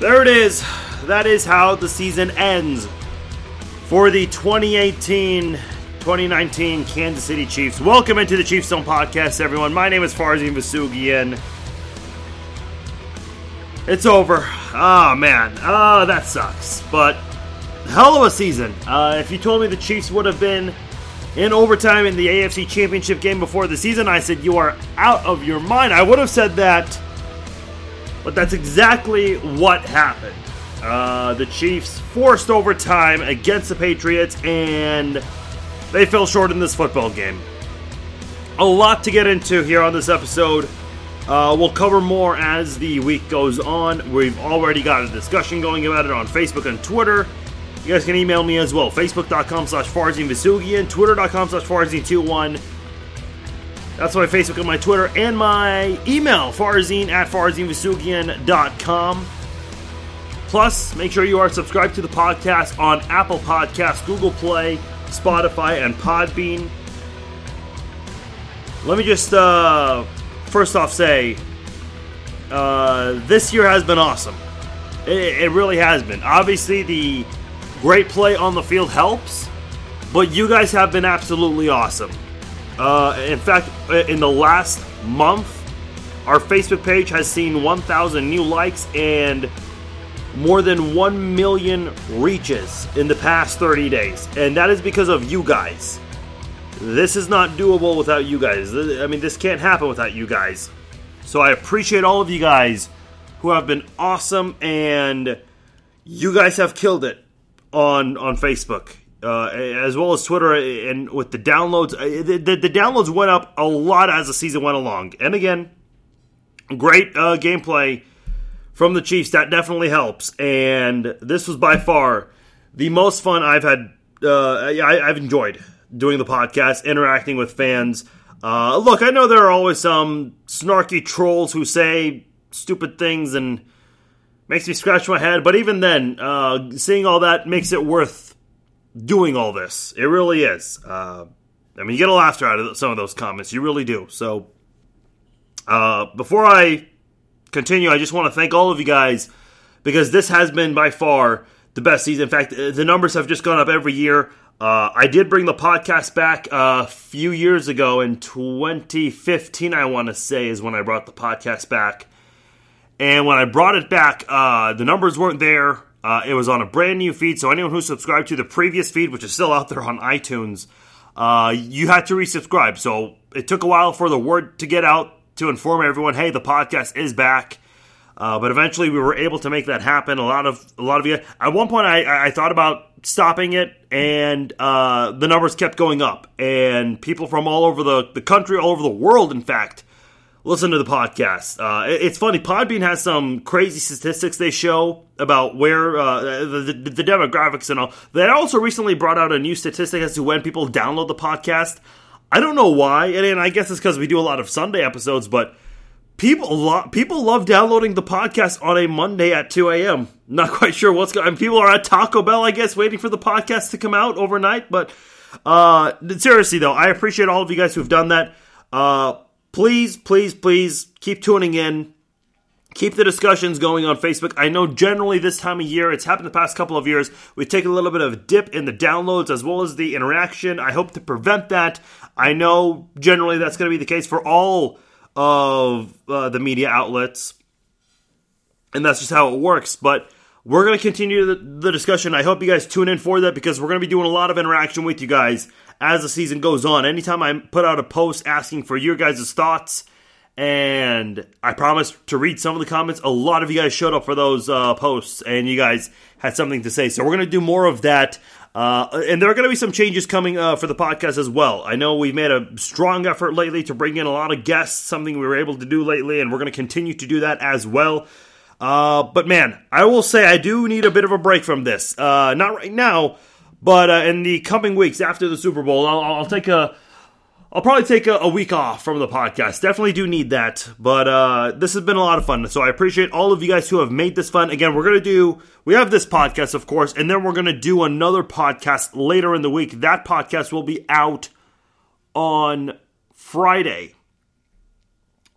There it is. That is how the season ends for the 2018 2019 Kansas City Chiefs. Welcome into the Chiefs Zone podcast, everyone. My name is Farzin Vousoughian. It's over. Oh, man. Oh, that sucks. But hell of a season. Uh, if you told me the Chiefs would have been in overtime in the AFC Championship game before the season, I said, You are out of your mind. I would have said that. But that's exactly what happened. Uh, the Chiefs forced overtime against the Patriots, and they fell short in this football game. A lot to get into here on this episode. Uh, we'll cover more as the week goes on. We've already got a discussion going about it on Facebook and Twitter. You guys can email me as well. Facebook.com slash Farzin Vousoughian, Twitter.com slash Farzin21. That's my Facebook and my Twitter, and my email, farzine at farzinvousoughian.com. Plus, make sure you are subscribed to the podcast on Apple Podcasts, Google Play, Spotify, and Podbean. Let me just uh, first off say uh, this year has been awesome. It, it really has been. Obviously, the great play on the field helps, but you guys have been absolutely awesome. Uh, in fact, in the last month, our Facebook page has seen 1,000 new likes and more than 1 million reaches in the past 30 days. And that is because of you guys. This is not doable without you guys. I mean, this can't happen without you guys. So I appreciate all of you guys who have been awesome and you guys have killed it on on Facebook. Uh, as well as Twitter and with the downloads, uh, the, the, the, downloads went up a lot as the season went along. And again, great uh, gameplay from the Chiefs. That definitely helps. And this was by far the most fun I've had. Uh, I, have enjoyed doing the podcast, interacting with fans. Uh, look, I know there are always some snarky trolls who say stupid things and makes me scratch my head. But even then, uh, seeing all that makes it worth doing all this. It really is. Uh, I mean, you get a laughter out of some of those comments. You really do. So, uh, before I continue, I just want to thank all of you guys because this has been by far the best season. In fact, the numbers have just gone up every year. Uh, I did bring the podcast back a few years ago in 2015, I want to say, is when I brought the podcast back. And when I brought it back, uh, the numbers weren't there. Uh, it was on a brand new feed, so anyone who subscribed to the previous feed, which is still out there on iTunes, uh, you had to resubscribe. So it took a while for the word to get out to inform everyone, hey, the podcast is back. Uh, but eventually, we were able to make that happen. A lot of a lot of you. At one point, I, I thought about stopping it, and uh, the numbers kept going up, and people from all over the, the country, all over the world, in fact, listen to the podcast. Uh, it's funny. Podbean has some crazy statistics they show about where uh, the, the, demographics and all. They also recently brought out a new statistic as to when people download the podcast. I don't know why, and, and I guess it's because we do a lot of Sunday episodes, but people lo- people love downloading the podcast on a Monday at 2 a.m. Not quite sure what's going. on. People are at Taco Bell, I guess, waiting for the podcast to come out overnight. But uh, seriously, though, I appreciate all of you guys who've done that. Uh, please, please, please keep tuning in. Keep the discussions going on Facebook. I know generally this time of year, it's happened the past couple of years, we take a little bit of a dip in the downloads as well as the interaction. I hope to prevent that. I know generally that's going to be the case for all of uh, the media outlets, and that's just how it works. But we're going to continue the, the, discussion. I hope you guys tune in for that because we're going to be doing a lot of interaction with you guys as the season goes on. Anytime I put out a post asking for your guys' thoughts, and I promise to read some of the comments. A lot of you guys showed up for those uh, posts, and you guys had something to say. So we're going to do more of that. Uh, and there are going to be some changes coming uh, for the podcast as well. I know we've made a strong effort lately to bring in a lot of guests, something we were able to do lately, and we're going to continue to do that as well. Uh, but man, I will say I do need a bit of a break from this. Uh, not right now, but uh, in the coming weeks after the Super Bowl, I'll, I'll take a I'll probably take a, a, week off from the podcast. Definitely do need that. But uh, this has been a lot of fun. So I appreciate all of you guys who have made this fun. Again, we're going to do, we have this podcast, of course, and then we're going to do another podcast later in the week. That podcast will be out on Friday.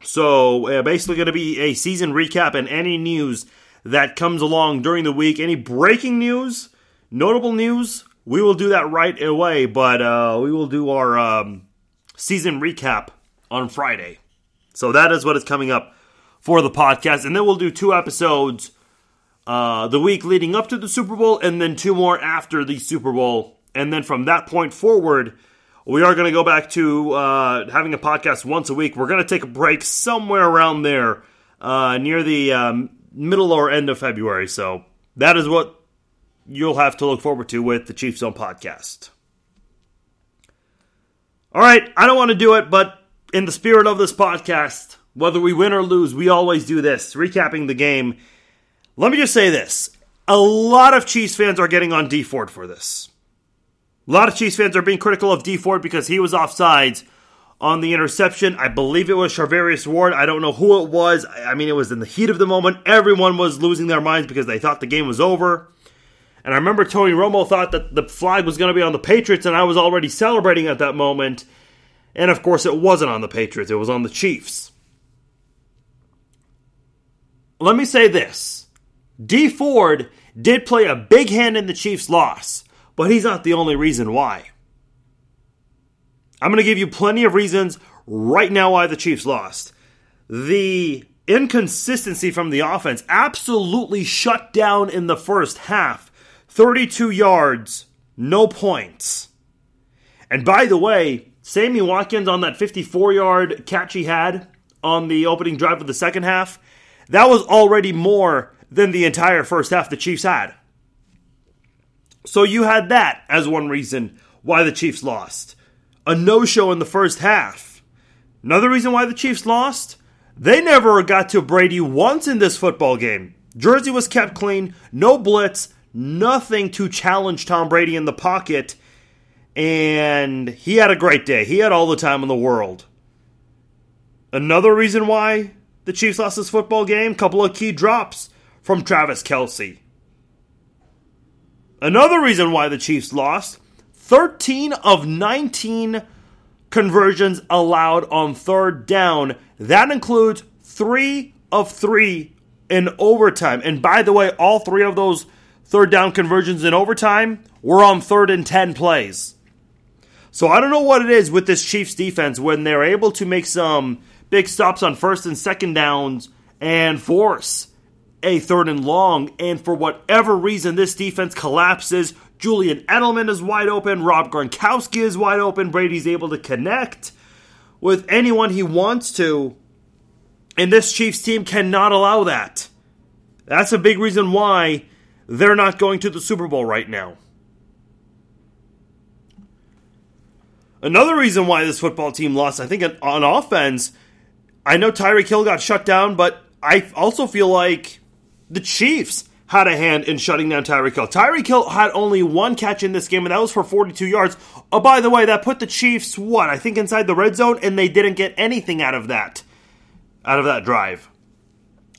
So uh, basically, going to be a season recap and any news that comes along during the week. Any breaking news, notable news, we will do that right away. But uh, we will do our um, season recap on Friday. So that is what is coming up for the podcast, and then we'll do two episodes uh, the week leading up to the Super Bowl, and then two more after the Super Bowl, and then from that point forward we are going to go back to uh, having a podcast once a week. We're going to take a break somewhere around there uh, near the um, middle or end of February. So that is what you'll have to look forward to with the Chiefs Zone podcast. All right, I don't want to do it, but in the spirit of this podcast, whether we win or lose, we always do this, recapping the game. Let me just say this. A lot of Chiefs fans are getting on Dee Ford for this. A lot of Chiefs fans are being critical of Dee Ford because he was offsides on the interception. I believe it was Charvarius Ward. I don't know who it was. I mean, it was in the heat of the moment. Everyone was losing their minds because they thought the game was over. And I remember Tony Romo thought that the flag was going to be on the Patriots, and I was already celebrating at that moment. And of course, it wasn't on the Patriots, it was on the Chiefs. Let me say this Dee Ford did play a big hand in the Chiefs' loss but he's not the only reason why. I'm going to give you plenty of reasons right now why the Chiefs lost. The inconsistency from the offense absolutely shut down in the first half 32 yards, no points. And by the way, Sammy Watkins on that 54 yard catch he had on the opening drive of the second half, that was already more than the entire first half the Chiefs had. So you had that as one reason why the Chiefs lost. A no show in the first half. Another reason why the Chiefs lost? They never got to Brady once in this football game. Jersey was kept clean, no blitz, nothing to challenge Tom Brady in the pocket, and he had a great day. He had all the time in the world. Another reason why the Chiefs lost this football game, couple of key drops from Travis Kelce. Another reason why the Chiefs lost 13 of 19 conversions allowed on third down. That includes three of three in overtime. And by the way, all three of those third down conversions in overtime were on third and 10 plays. So I don't know what it is with this Chiefs defense when they're able to make some big stops on first and second downs and force a third and long, and for whatever reason, this defense collapses. Julian Edelman is wide open. Rob Gronkowski is wide open. Brady's able to connect with anyone he wants to. And this Chiefs team cannot allow that. That's a big reason why they're not going to the Super Bowl right now. Another reason why this football team lost, I think, on offense, I know Tyreek Hill got shut down, but I also feel like the Chiefs had a hand in shutting down Tyreek Hill. Tyreek Hill had only one catch in this game, and that was for 42 yards. Oh, by the way, that put the Chiefs, what, I think inside the red zone, and they didn't get anything out of that, out of that drive.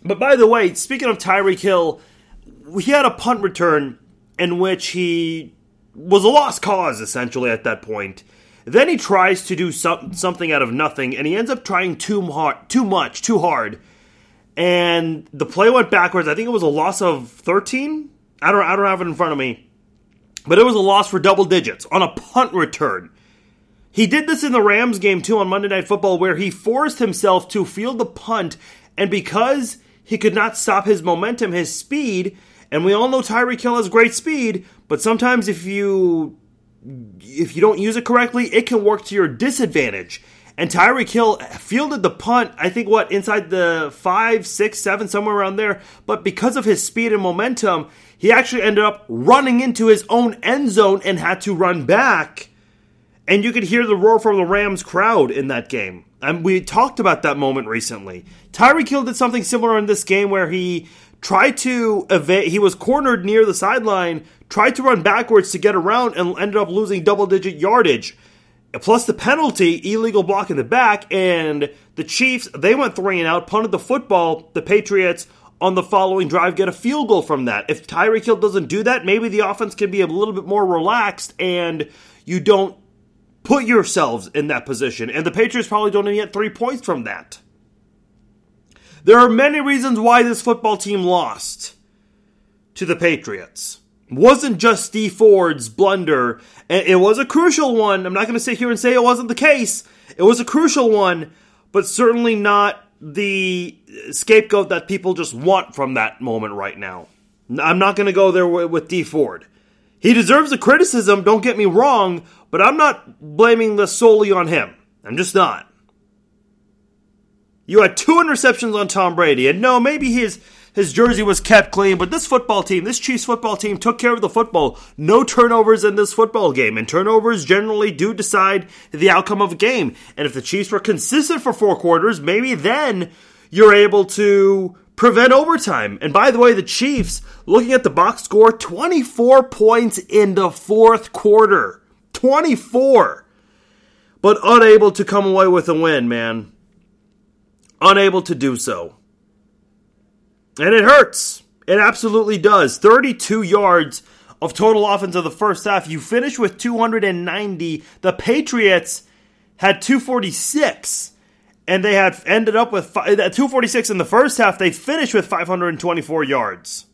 But by the way, speaking of Tyreek Hill, he had a punt return in which he was a lost cause, essentially, at that point. Then he tries to do some, something out of nothing, and he ends up trying too hard, too much, too hard and the play went backwards. I think it was a loss of 13. I don't I don't have it in front of me. But it was a loss for double digits on a punt return. He did this in the Rams game too on Monday Night Football where he forced himself to field the punt and because he could not stop his momentum, his speed, and we all know Tyreek Hill has great speed, but sometimes if you if you don't use it correctly, it can work to your disadvantage. And Tyreek Hill fielded the punt, I think, what, inside the five, six, seven, somewhere around there. But because of his speed and momentum, he actually ended up running into his own end zone and had to run back. And you could hear the roar from the Rams crowd in that game. And we talked about that moment recently. Tyreek Hill did something similar in this game where he tried to evade, he was cornered near the sideline, tried to run backwards to get around, and ended up losing double digit yardage plus the penalty, illegal block in the back, and the Chiefs, they went three and out, punted the football. The Patriots on the following drive get a field goal from that. If Tyreek Hill doesn't do that, maybe the offense can be a little bit more relaxed and you don't put yourselves in that position. And the Patriots probably don't even get three points from that. There are many reasons why this football team lost. to the Patriots. Wasn't just Dee Ford's blunder. It was a crucial one. I'm not going to sit here and say it wasn't the case. It was a crucial one, but certainly not the scapegoat that people just want from that moment right now. I'm not going to go there with Dee Ford. He deserves the criticism, don't get me wrong, but I'm not blaming this solely on him. I'm just not. You had two interceptions on Tom Brady, and no, maybe his his jersey was kept clean, but this football team, this Chiefs football team, took care of the football. No turnovers in this football game, and turnovers generally do decide the outcome of a game. And if the Chiefs were consistent for four quarters, maybe then you're able to prevent overtime. And by the way, the Chiefs, looking at the box score, 24 points in the fourth quarter. 24. But unable to come away with a win, man. Unable to do so. And it hurts. It absolutely does. 32 yards of total offense of the first half. You finish with 290. The Patriots had 246 and they had ended up with 246 in the first half. They finished with 524 yards.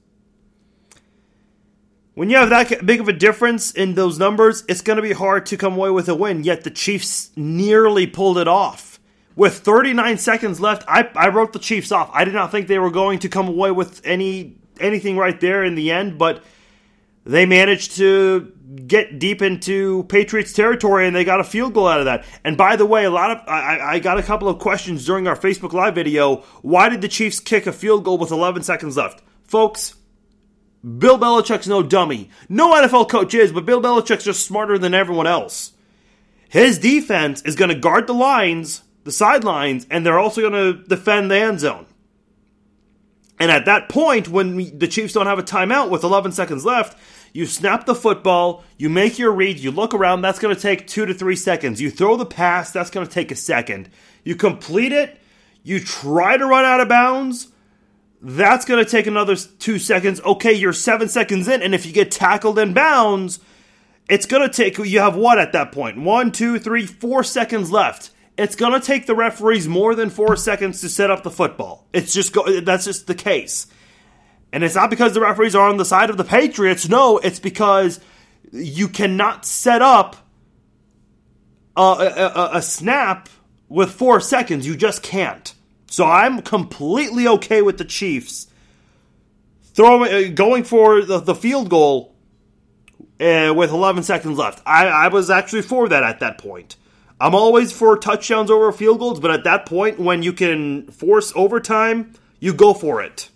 When you have that big of a difference in those numbers, it's going to be hard to come away with a win. Yet the Chiefs nearly pulled it off. With 39 seconds left, I, I wrote the Chiefs off. I did not think they were going to come away with any anything right there in the end, but they managed to get deep into Patriots territory and they got a field goal out of that. And by the way, a lot of I, I, got a couple of questions during our Facebook Live video. Why did the Chiefs kick a field goal with 11 seconds left, folks? Bill Belichick's no dummy. No NFL coach is, but Bill Belichick's just smarter than everyone else. His defense is going to guard the lines, the sidelines, and they're also going to defend the end zone. And at that point, when the Chiefs don't have a timeout with 11 seconds left, you snap the football, you make your read, you look around, that's going to take two to three seconds. You throw the pass, that's going to take a second. You complete it, you try to run out of bounds, that's going to take another two seconds. Okay, you're seven seconds in, and if you get tackled in bounds, it's going to take, you have what at that point? One, two, three, four seconds left. It's going to take the referees more than four seconds to set up the football. It's just, go, that's just the case. And it's not because the referees are on the side of the Patriots. No, it's because you cannot set up a, a, a, snap with four seconds. You just can't. So I'm completely okay with the Chiefs throwing, uh, going for the, the field goal uh, with 11 seconds left. I, I was actually for that at that point. I'm always for touchdowns over field goals, but at that point, when you can force overtime, you go for it.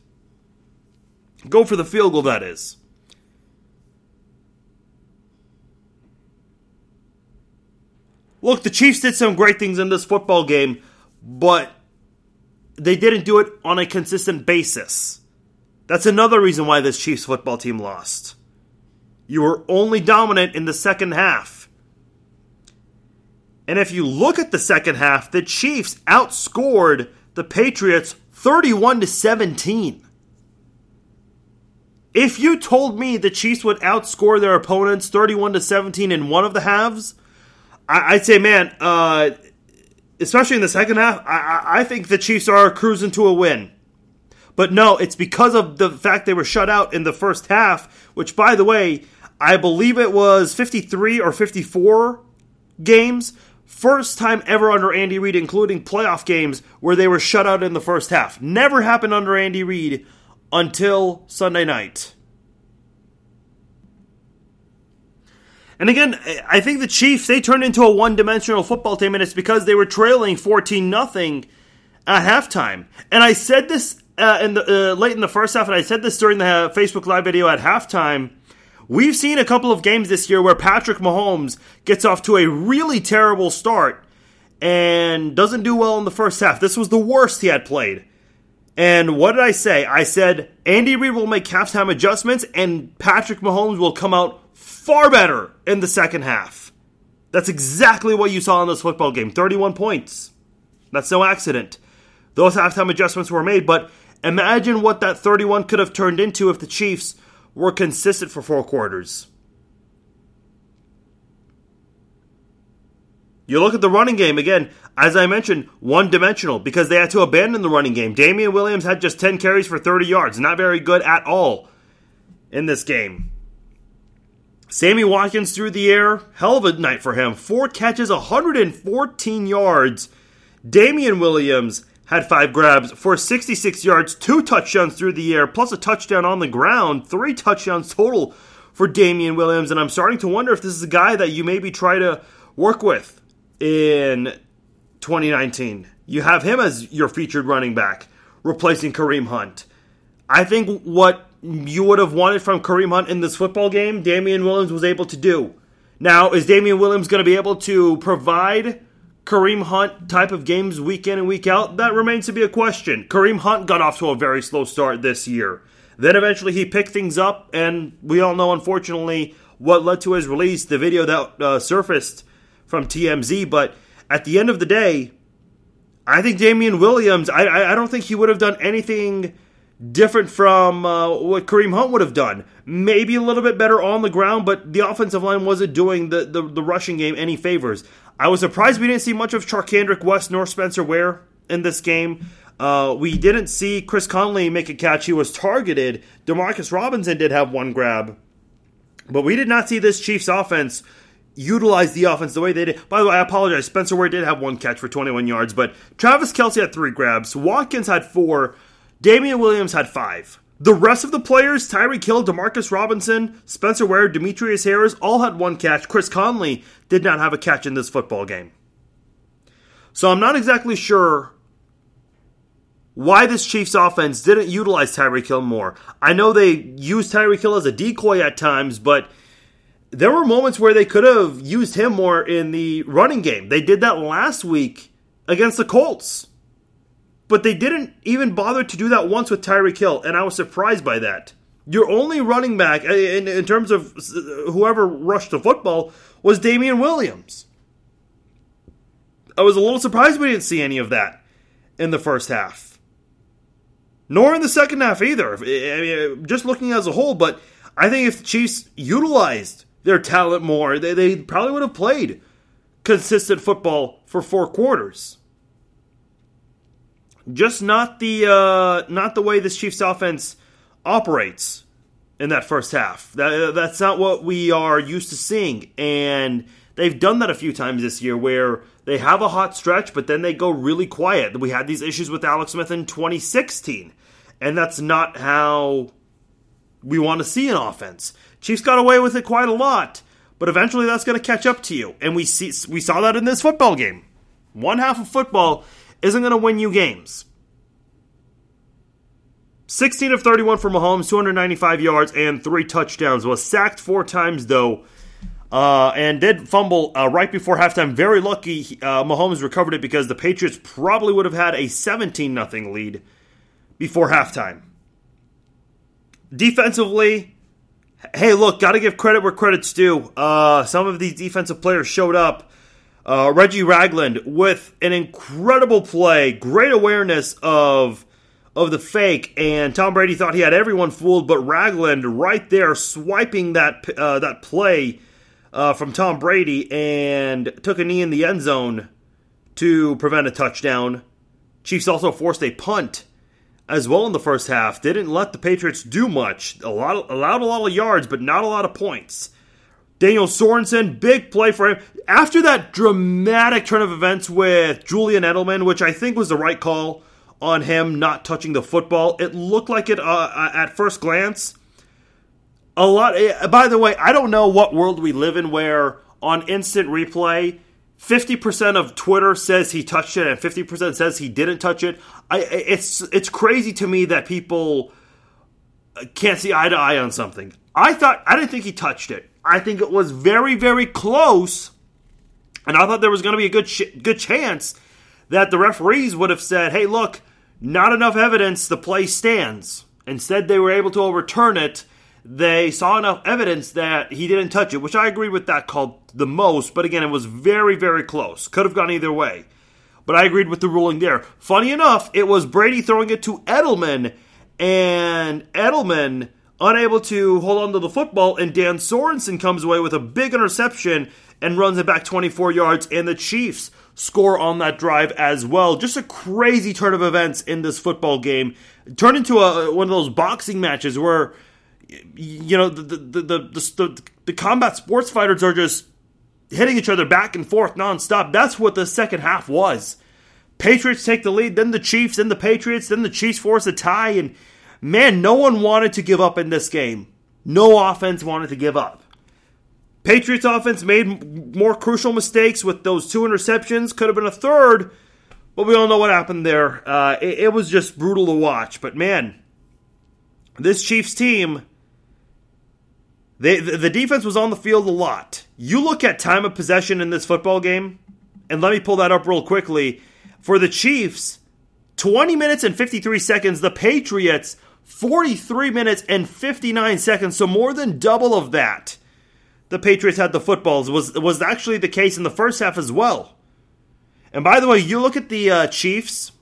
Go for the field goal, that is. Look, the Chiefs did some great things in this football game, but they didn't do it on a consistent basis. That's another reason why this Chiefs football team lost. You were only dominant in the second half. And if you look at the second half, the Chiefs outscored the Patriots 31 to 17. If you told me the Chiefs would outscore their opponents 31 to 17 in one of the halves, I, would say, man, uh, especially in the second half, I, I think the Chiefs are cruising to a win. But no, it's because of the fact they were shut out in the first half, which, by the way, I believe it was 53 or 54 games. First time ever under Andy Reid, including playoff games, where they were shut out in the first half. Never happened under Andy Reid until Sunday night. And again, I think the Chiefs they turned into a one-dimensional football team, and it's because they were trailing fourteen nothing at halftime. And I said this uh, in the uh, late in the first half, and I said this during the uh, Facebook Live video at halftime. We've seen a couple of games this year where Patrick Mahomes gets off to a really terrible start and doesn't do well in the first half. This was the worst he had played. And what did I say? I said Andy Reid will make halftime adjustments and Patrick Mahomes will come out far better in the second half. That's exactly what you saw in this football game 31 points. That's no accident. Those halftime adjustments were made, but imagine what that 31 could have turned into if the Chiefs were consistent for four quarters. You look at the running game again, as I mentioned, one dimensional because they had to abandon the running game. Damien Williams had just 10 carries for 30 yards, not very good at all. in this game. Sammy Watkins through the air, hell of a night for him. Four catches, 114 yards. Damien Williams had five grabs for 66 yards, two touchdowns through the air, plus a touchdown on the ground. Three touchdowns total for Damien Williams. And I'm starting to wonder if this is a guy that you maybe try to work with in 2019. You have him as your featured running back, replacing Kareem Hunt. I think what you would have wanted from Kareem Hunt in this football game, Damien Williams was able to do. Now, is Damien Williams going to be able to provide Kareem Hunt type of games week in and week out? That remains to be a question. Kareem Hunt got off to a very slow start this year. Then eventually he picked things up, and we all know, unfortunately, what led to his release, the video that uh, surfaced from TMZ. But at the end of the day, I think Damien Williams, I, I, I don't think he would have done anything different from uh, what Kareem Hunt would have done. Maybe a little bit better on the ground, but the offensive line wasn't doing the, the, the rushing game any favors. I was surprised we didn't see much of Charcandrick West nor Spencer Ware in this game. Uh, we didn't see Chris Conley make a catch. He was targeted. Demarcus Robinson did have one grab. But we did not see this Chiefs offense utilize the offense the way they did. By the way, I apologize. Spencer Ware did have one catch for 21 yards, but Travis Kelce had three grabs. Watkins had four. Damien Williams had five. The rest of the players, Tyreek Hill, Demarcus Robinson, Spencer Ware, Demetrius Harris, all had one catch. Chris Conley did not have a catch in this football game. So I'm not exactly sure why this Chiefs offense didn't utilize Tyreek Hill more. I know they used Tyreek Hill as a decoy at times, but there were moments where they could have used him more in the running game. They did that last week against the Colts. But they didn't even bother to do that once with Tyreek Hill, and I was surprised by that. Your only running back, uh, in, in terms of uh, whoever rushed the football, was Damien Williams. I was a little surprised we didn't see any of that in the first half. Nor in the second half either. Eh, I mean, eh, just looking as a whole, but I think if the Chiefs utilized their talent more, they, they probably would have played consistent football for four quarters. Just not the uh, not the way this Chiefs offense operates in that first half. That, that's not what we are used to seeing, and they've done that a few times this year where they have a hot stretch, but then they go really quiet. We had these issues with Alex Smith in 2016, and that's not how we want to see an offense. Chiefs got away with it quite a lot, but eventually that's going to catch up to you, and we see we saw that in this football game. One half of football isn't going to win you games. 16 of 31 for Mahomes, 295 yards and three touchdowns. Was sacked four times though, uh, and did fumble uh, right before halftime. Very lucky uh, Mahomes recovered it because the Patriots probably would have had a 17 0 lead before halftime. Defensively, hey, look, got to give credit where credit's due. Uh, some of these defensive players showed up. Uh, Reggie Ragland with an incredible play, great awareness of of the fake, and Tom Brady thought he had everyone fooled, but Ragland right there swiping that uh, that play uh, from Tom Brady and took a knee in the end zone to prevent a touchdown. Chiefs also forced a punt as well in the first half. Didn't let the Patriots do much. A lot, allowed a lot of yards, but not a lot of points. Daniel Sorensen, big play for him. After that dramatic turn of events with Julian Edelman, which I think was the right call on him not touching the football, it looked like it uh, at first glance. A lot. Eh, by the way, I don't know what world we live in where on instant replay, 50% of Twitter says he touched it and 50% says he didn't touch it. I, it's it's crazy to me that people can't see eye to eye on something. I thought I didn't think he touched it. I think it was very, very close, and I thought there was going to be a good good chance that the referees would have said, "Hey, look, not enough evidence. The play stands." Instead, they were able to overturn it. They saw enough evidence that he didn't touch it, which I agree with that call the most. But again, it was very, very close. Could have gone either way. But I agreed with the ruling there. Funny enough, it was Brady throwing it to Edelman, and Edelman unable to hold on to the football, and Dan Sorensen comes away with a big interception and runs it back 24 yards, and the Chiefs score on that drive as well. Just a crazy turn of events in this football game. Turned into a, one of those boxing matches where you know, the the, the the the combat sports fighters are just hitting each other back and forth nonstop. That's what the second half was. Patriots take the lead, then the Chiefs, then the Patriots, then the Chiefs force a tie, and man, no one wanted to give up in this game. No offense wanted to give up. Patriots offense made more crucial mistakes with those two interceptions. Could have been a third, but we all know what happened there. Uh, it, it was just brutal to watch. But man, this Chiefs team, they, the defense was on the field a lot. You look at time of possession in this football game, and let me pull that up real quickly. For the Chiefs, 20 minutes and 53 seconds. The Patriots, 43 minutes and 59 seconds. So more than double of that the Patriots had the footballs was was actually the case in the first half as well. And by the way, you look at the uh, Chiefs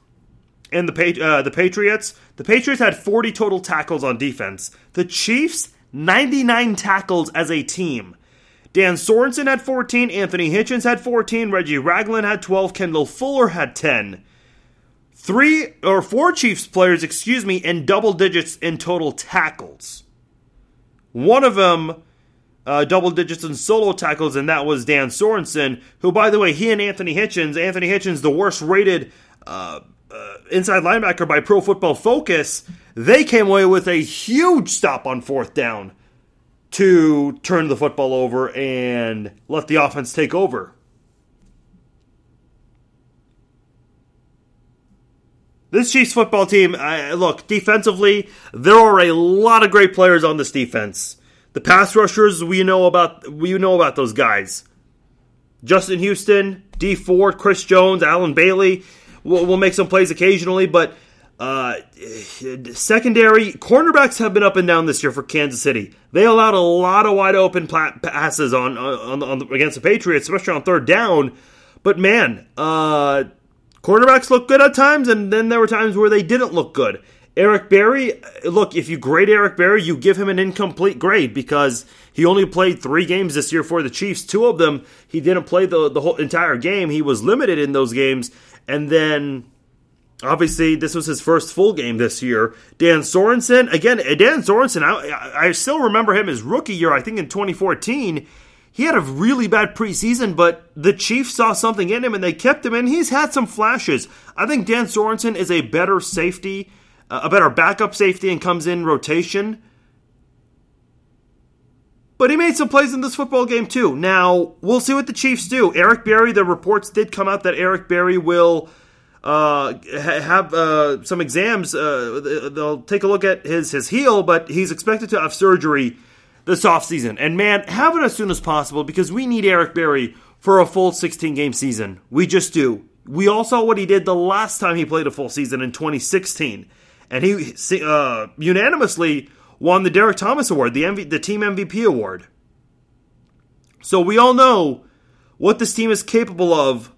and the uh, the Patriots. The Patriots had 40 total tackles on defense. The Chiefs 99 tackles as a team. Dan Sorensen had 14, Anthony Hitchens had 14, Reggie Ragland had 12, Kendall Fuller had 10. Three or four Chiefs players, excuse me, in double digits in total tackles. One of them uh, double digits in solo tackles, and that was Dan Sorensen, who, by the way, he and Anthony Hitchens, Anthony Hitchens, the worst rated uh, uh, inside linebacker by Pro Football Focus, they came away with a huge stop on fourth down to turn the football over and let the offense take over. This Chiefs football team, look, defensively, there are a lot of great players on this defense. The pass rushers, we know about we know about those guys. Justin Houston, Dee Ford, Chris Jones, Allen Bailey will will make some plays occasionally, but uh, secondary cornerbacks have been up and down this year for Kansas City. They allowed a lot of wide open passes on, on, on against the Patriots, especially on third down. But man, uh, cornerbacks look good at times, and then there were times where they didn't look good. Eric Berry, look, if you grade Eric Berry, you give him an incomplete grade because he only played three games this year for the Chiefs. Two of them, he didn't play the, the whole entire game. He was limited in those games. And then, obviously, this was his first full game this year. Dan Sorensen, again, Dan Sorensen, I, I still remember him his rookie year, I think in 2014 he had a really bad preseason, but the Chiefs saw something in him and they kept him, and he's had some flashes. I think Dan Sorensen is a better safety a better backup safety and comes in rotation. But he made some plays in this football game too. Now, we'll see what the Chiefs do. Eric Berry, the reports did come out that Eric Berry will uh, have uh, some exams. Uh, they'll take a look at his, his heel, but he's expected to have surgery this offseason. And man, have it as soon as possible because we need Eric Berry for a full 16 game season. We just do. We all saw what he did the last time he played a full season in 2016 and he uh, unanimously won the Derrick Thomas Award, the MV, the team MVP award. So we all know what this team is capable of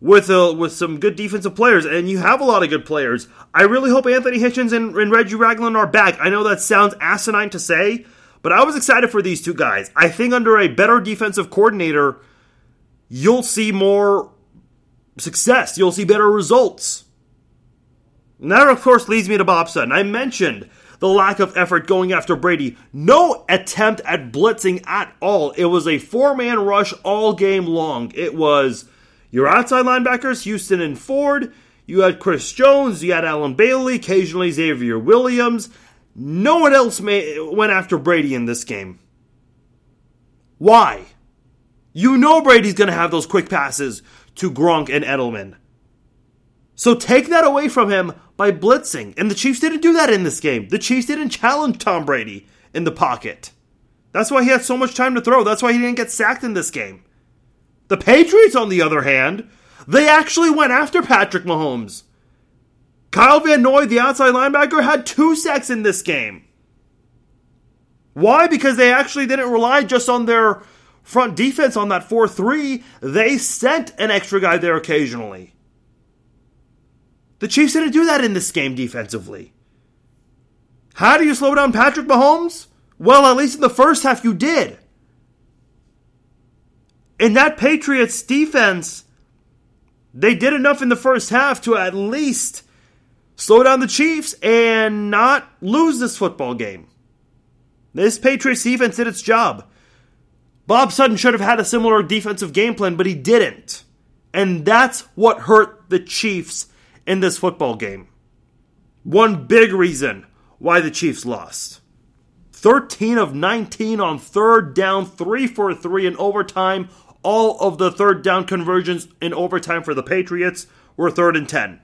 with a, uh, with some good defensive players, and you have a lot of good players. I really hope Anthony Hitchens and, and Reggie Ragland are back. I know that sounds asinine to say, but I was excited for these two guys. I think under a better defensive coordinator, you'll see more success. You'll see better results. And that, of course, leads me to Bob Sutton. I mentioned the lack of effort going after Brady. No attempt at blitzing at all. It was a four man rush all game long. It was your outside linebackers, Houston and Ford. You had Chris Jones. You had Allen Bailey. Occasionally Xavier Williams. No one else may, went after Brady in this game. Why? You know Brady's going to have those quick passes to Gronk and Edelman. So take that away from him by blitzing. And the Chiefs didn't do that in this game. The Chiefs didn't challenge Tom Brady in the pocket. That's why he had so much time to throw. That's why he didn't get sacked in this game. The Patriots, on the other hand, they actually went after Patrick Mahomes. Kyle Van Noy, the outside linebacker, had two sacks in this game. Why? Because they actually didn't rely just on their front defense on that 4 3. They sent an extra guy there occasionally. The Chiefs didn't do that in this game defensively. How do you slow down Patrick Mahomes? Well, at least in the first half, you did. In that Patriots defense, they did enough in the first half to at least slow down the Chiefs and not lose this football game. This Patriots defense did its job. Bob Sutton should have had a similar defensive game plan, but he didn't. And that's what hurt the Chiefs in this football game. One big reason why the Chiefs lost. 13 of 19 on third down, 3 for 3 in overtime. All of the third down conversions in overtime for the Patriots were third and 10.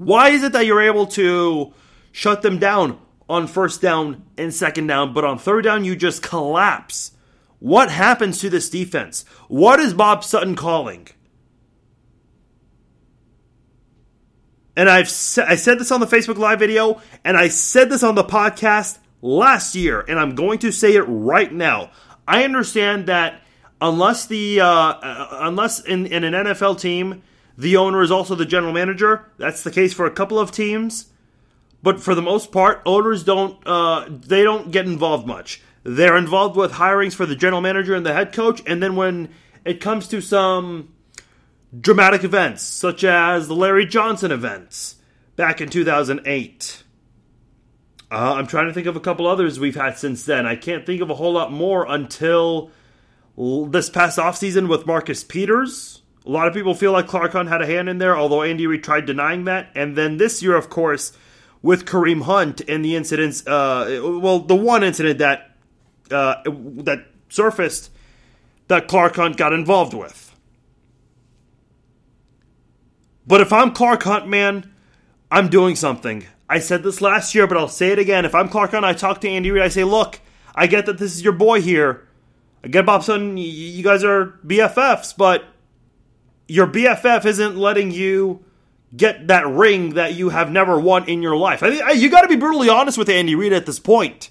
Why is it that you're able to shut them down on first down and second down, but on third down you just collapse? What happens to this defense? What is Bob Sutton calling? And I've I said this on the Facebook Live video, and I said this on the podcast last year, and I'm going to say it right now. I understand that unless the uh, uh, unless in, in an NFL team the owner is also the general manager, that's the case for a couple of teams. But for the most part, owners don't uh, they don't get involved much. They're involved with hirings for the general manager and the head coach, and then when it comes to some dramatic events, such as the Larry Johnson events back in 2008 uh, I'm trying to think of a couple others we've had since then. I can't think of a whole lot more until this past offseason with Marcus Peters. A lot of people feel like Clark Hunt had a hand in there, although Andy Reid tried denying that. And then this year, of course, with Kareem Hunt and the incidents, uh, well, the one incident that uh, that surfaced that Clark Hunt got involved with. But if I'm Clark Hunt, man, I'm doing something. I said this last year, but I'll say it again. If I'm Clark Hunt, I talk to Andy Reid. I say, look, I get that this is your boy here. I get Bob Sutton. You guys are BFFs, but your BFF isn't letting you get that ring that you have never won in your life. I think you got to be brutally honest with Andy Reid at this point.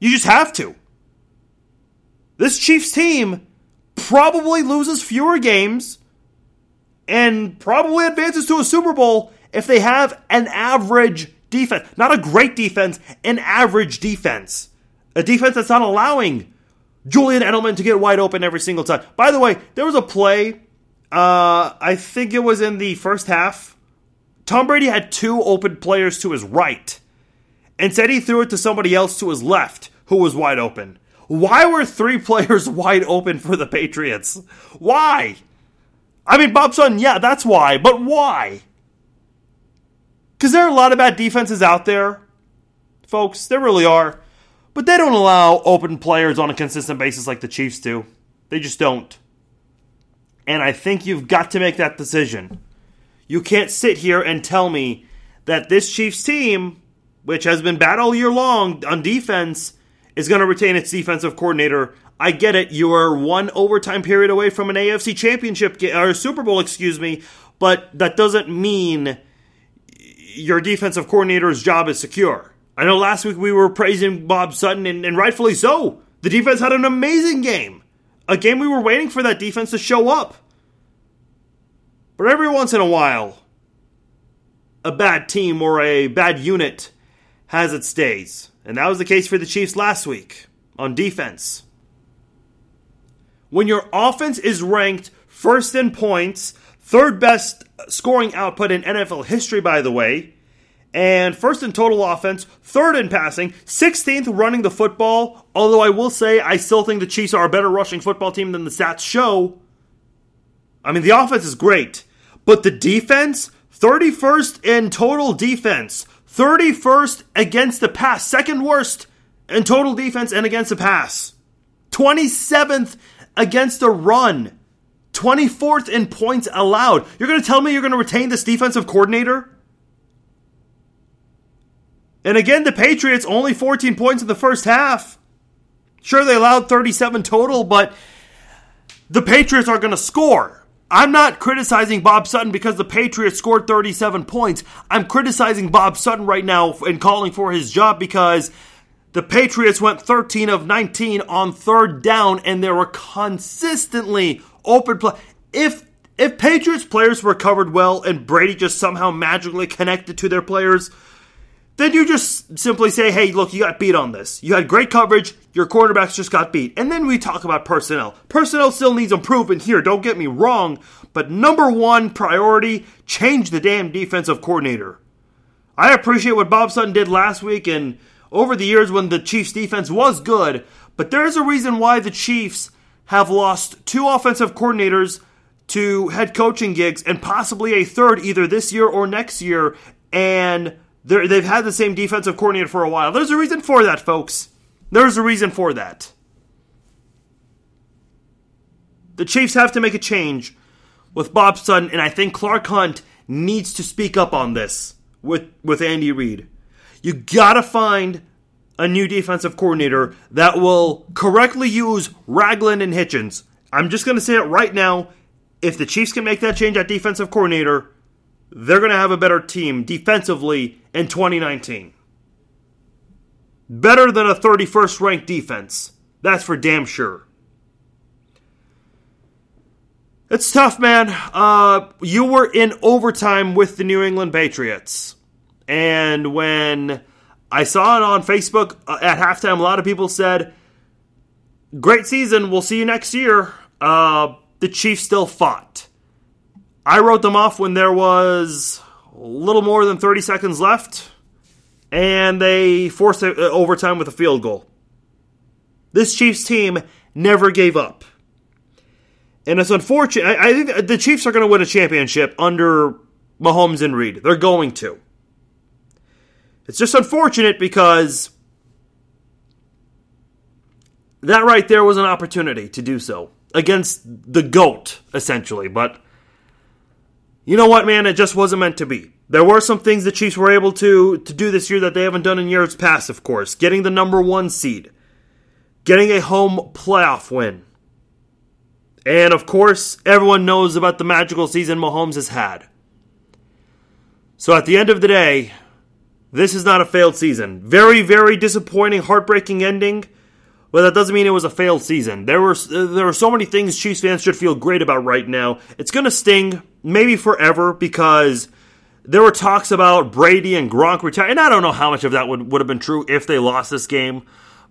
You just have to. This Chiefs team probably loses fewer games and probably advances to a Super Bowl if they have an average defense, not a great defense, an average defense, a defense that's not allowing Julian Edelman to get wide open every single time. By the way, there was a play, uh, I think it was in the first half. Tom Brady had two open players to his right. Instead, he threw it to somebody else to his left who was wide open. Why were three players wide open for the Patriots? Why? I mean, Bob Sutton, yeah, that's why, but why? Because there are a lot of bad defenses out there, folks. There really are. But they don't allow open players on a consistent basis like the Chiefs do. They just don't. And I think you've got to make that decision. You can't sit here and tell me that this Chiefs team, which has been bad all year long on defense, is going to retain its defensive coordinator. I get it. You are one overtime period away from an AFC championship or Super Bowl, excuse me, but that doesn't mean your defensive coordinator's job is secure. I know last week we were praising Bob Sutton, and, and rightfully so. The defense had an amazing game. A game we were waiting for that defense to show up. But every once in a while, a bad team or a bad unit has its days. And that was the case for the Chiefs last week on defense. When your offense is ranked first in points, Third best scoring output in NFL history, by the way. And first in total offense, third in passing, 16th running the football. Although I will say, I still think the Chiefs are a better rushing football team than the stats show. I mean, the offense is great, but the defense, 31st in total defense, 31st against the pass, second worst in total defense and against the pass, 27th against the run. 24th in points allowed. You're going to tell me you're going to retain this defensive coordinator? And again, the Patriots only 14 points in the first half. Sure, they allowed 37 total, but the Patriots are going to score. I'm not criticizing Bob Sutton because the Patriots scored 37 points. I'm criticizing Bob Sutton right now and calling for his job because the Patriots went 13 of 19 on third down and they were consistently open play. If if Patriots players were covered well and Brady just somehow magically connected to their players, then you just simply say, hey, look, you got beat on this. You had great coverage, your quarterbacks just got beat. And then we talk about personnel. Personnel still needs improvement here, don't get me wrong, but number one priority change the damn defensive coordinator. I appreciate what Bob Sutton did last week and over the years when the Chiefs defense was good, but there's a reason why the Chiefs have lost two offensive coordinators to head coaching gigs and possibly a third either this year or next year, and they've had the same defensive coordinator for a while. There's a reason for that, folks. There's a reason for that. The Chiefs have to make a change with Bob Sutton, and I think Clark Hunt needs to speak up on this with, with Andy Reid. You gotta find a new defensive coordinator that will correctly use Ragland and Hitchens. I'm just gonna say it right now. If the Chiefs can make that change at defensive coordinator, they're gonna have a better team defensively in 2019. Better than a 31st ranked defense. That's for damn sure. It's tough, man. Uh, you were in overtime with the New England Patriots. And when I saw it on Facebook uh, at halftime, a lot of people said, Great season. We'll see you next year. Uh, the Chiefs still fought. I wrote them off when there was little more than 30 seconds left, and they forced it uh, overtime with a field goal. This Chiefs team never gave up. And it's unfortunate. I, I think the Chiefs are going to win a championship under Mahomes and Reid. They're going to. It's just unfortunate because that right there was an opportunity to do so against the GOAT, essentially. But you know what, man? It just wasn't meant to be. There were some things the Chiefs were able to, to do this year that they haven't done in years past, of course. Getting the number one seed, getting a home playoff win and of course, everyone knows about the magical season Mahomes has had. So at the end of the day, this is not a failed season. Very, very disappointing, heartbreaking ending. But that doesn't mean it was a failed season. There were uh, there are so many things Chiefs fans should feel great about right now. It's going to sting, maybe forever, because there were talks about Brady and Gronk retiring. And I don't know how much of that would, would have been true if they lost this game.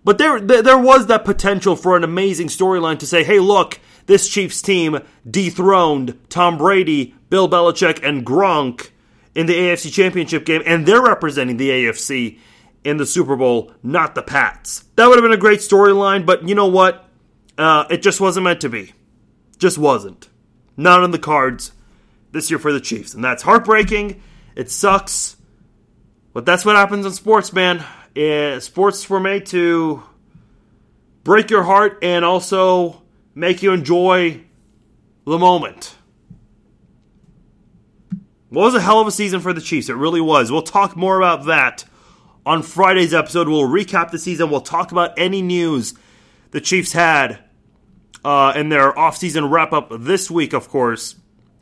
But there, there was that potential for an amazing storyline to say, hey, look, this Chiefs team dethroned Tom Brady, Bill Belichick, and Gronk in the AFC Championship game, and they're representing the AFC in the Super Bowl, not the Pats. That would have been a great storyline, but you know what? Uh, it just wasn't meant to be. Just wasn't. Not on the cards this year for the Chiefs. And that's heartbreaking. It sucks. But that's what happens in sports, man. Uh, sports were made to break your heart and also make you enjoy the moment. What was a hell of a season for the Chiefs. It really was. We'll talk more about that on Friday's episode. We'll recap the season. We'll talk about any news the Chiefs had uh, in their offseason wrap up this week, of course.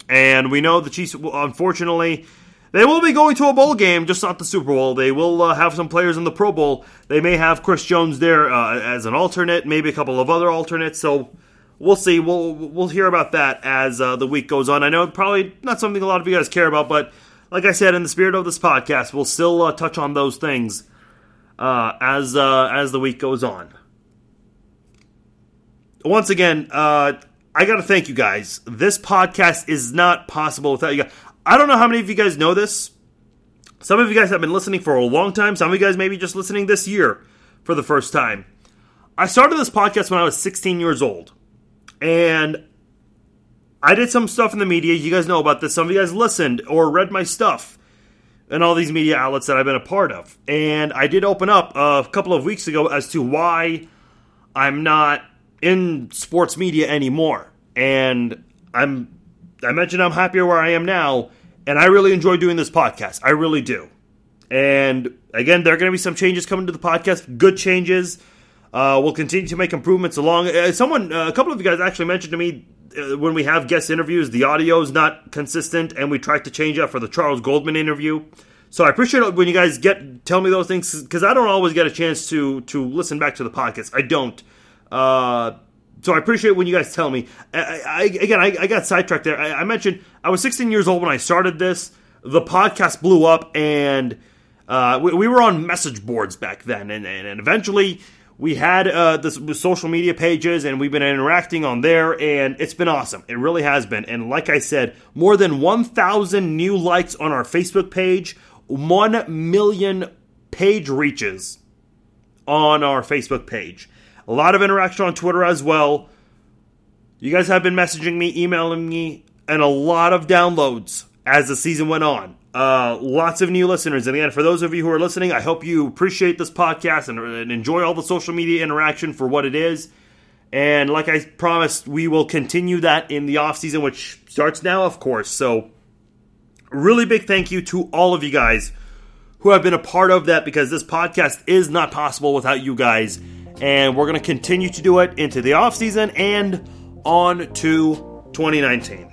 And we know the Chiefs, unfortunately, they will be going to a bowl game, just not the Super Bowl. They will uh, have some players in the Pro Bowl. They may have Chris Jones there uh, as an alternate, maybe a couple of other alternates. So we'll see. We'll we'll hear about that as uh, the week goes on. I know probably not something a lot of you guys care about, but like I said, in the spirit of this podcast, we'll still uh, touch on those things uh, as uh, as the week goes on. Once again, I got to thank you guys. This podcast is not possible without you guys. I don't know how many of you guys know this. Some of you guys have been listening for a long time. Some of you guys maybe just listening this year for the first time. I started this podcast when I was 16 years old. And I did some stuff in the media. You guys know about this. Some of you guys listened or read my stuff in all these media outlets that I've been a part of. And I did open up a couple of weeks ago as to why I'm not in sports media anymore. And I'm I mentioned I'm happier where I am now and I really enjoy doing this podcast. I really do. And again, there are going to be some changes coming to the podcast, good changes. Uh, we'll continue to make improvements along. Uh, someone, uh, a couple of you guys actually mentioned to me uh, when we have guest interviews, the audio is not consistent, and we tried to change that for the Charles Goldman interview. So I appreciate it when you guys get tell me those things because I don't always get a chance to to listen back to the podcast. I don't. Uh, so I appreciate when you guys tell me. I, I again, I, I, got sidetracked there. I, I, mentioned I was 16 years old when I started this. The podcast blew up, and uh, we, we, were on message boards back then, and, and, and eventually we had uh, the social media pages, and we've been interacting on there, and it's been awesome. It really has been. And like I said, more than 1,000 new likes on our Facebook page, 1 million page reaches on our Facebook page. A lot of interaction on Twitter as well. You guys have been messaging me, emailing me, and a lot of downloads as the season went on. Uh, lots of new listeners. And again, for those of you who are listening, I hope you appreciate this podcast and, and enjoy all the social media interaction for what it is. And like I promised, we will continue that in the off season, which starts now, of course. So, really big thank you to all of you guys who have been a part of that because this podcast is not possible without you guys. And we're going to continue to do it into the off season and on to 2019.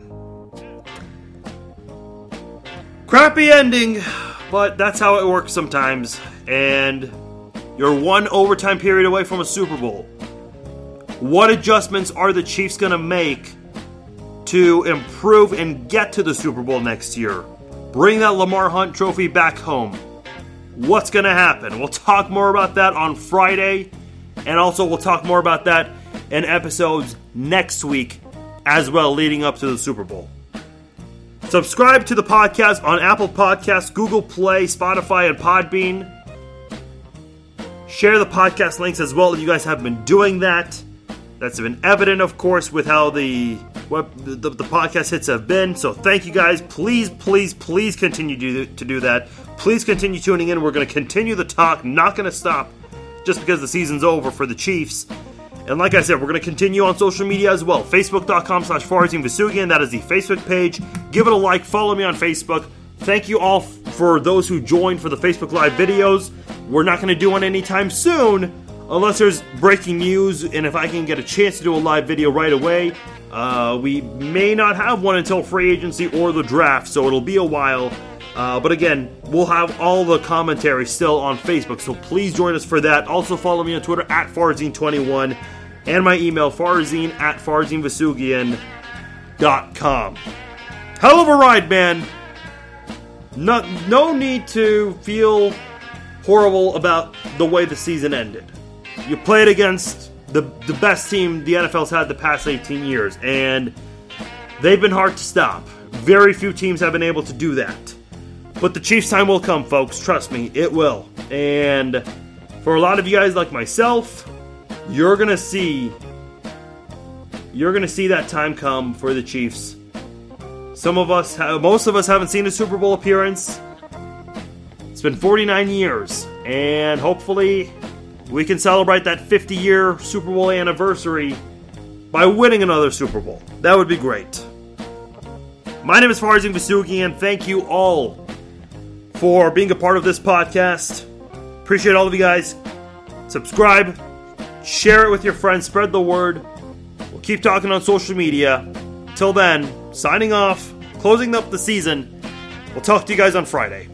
Crappy ending, but that's how it works sometimes. And you're one overtime period away from a Super Bowl. What adjustments are the Chiefs going to make to improve and get to the Super Bowl next year? Bring that Lamar Hunt trophy back home. What's going to happen? We'll talk more about that on Friday, and also we'll talk more about that in episodes next week as well, leading up to the Super Bowl. Subscribe to the podcast on Apple Podcasts, Google Play, Spotify, and Podbean. Share the podcast links as well. If you guys have been doing that. That's been evident, of course, with how the what the, the podcast hits have been. So thank you guys. Please, please, please continue to, to do that. Please continue tuning in. We're going to continue the talk. Not going to stop just because the season's over for the Chiefs. And like I said, we're going to continue on social media as well. Facebook.com slash Farzin Vousoughian. That is the Facebook page. Give it a like. Follow me on Facebook. Thank you all for those who joined for the Facebook Live videos. We're not going to do one anytime soon unless there's breaking news and if I can get a chance to do a live video right away. Uh, we may not have one until free agency or the draft, so it'll be a while. Uh, but again, we'll have all the commentary still on Facebook, so please join us for that. Also, follow me on Twitter at Farzine21 and my email, farzine at farzinvousoughian.com. Hell of a ride, man. No, no need to feel horrible about the way the season ended. You played against the, the best team the NFL's had the past 18 years, and they've been hard to stop. Very few teams have been able to do that. But the Chiefs' time will come, folks. Trust me, it will. And for a lot of you guys like myself, you're gonna see you're gonna see that time come for the Chiefs. Some of us, most of us, haven't seen a Super Bowl appearance. It's been 49 years, and hopefully, we can celebrate that 50 year Super Bowl anniversary by winning another Super Bowl. That would be great. My name is Farzin Vasugi, and thank you all for being a part of this podcast. Appreciate all of you guys. Subscribe, Share it with your friends, spread the word. We'll keep talking on social media. Till then, signing off, closing up the season. We'll talk to you guys on Friday.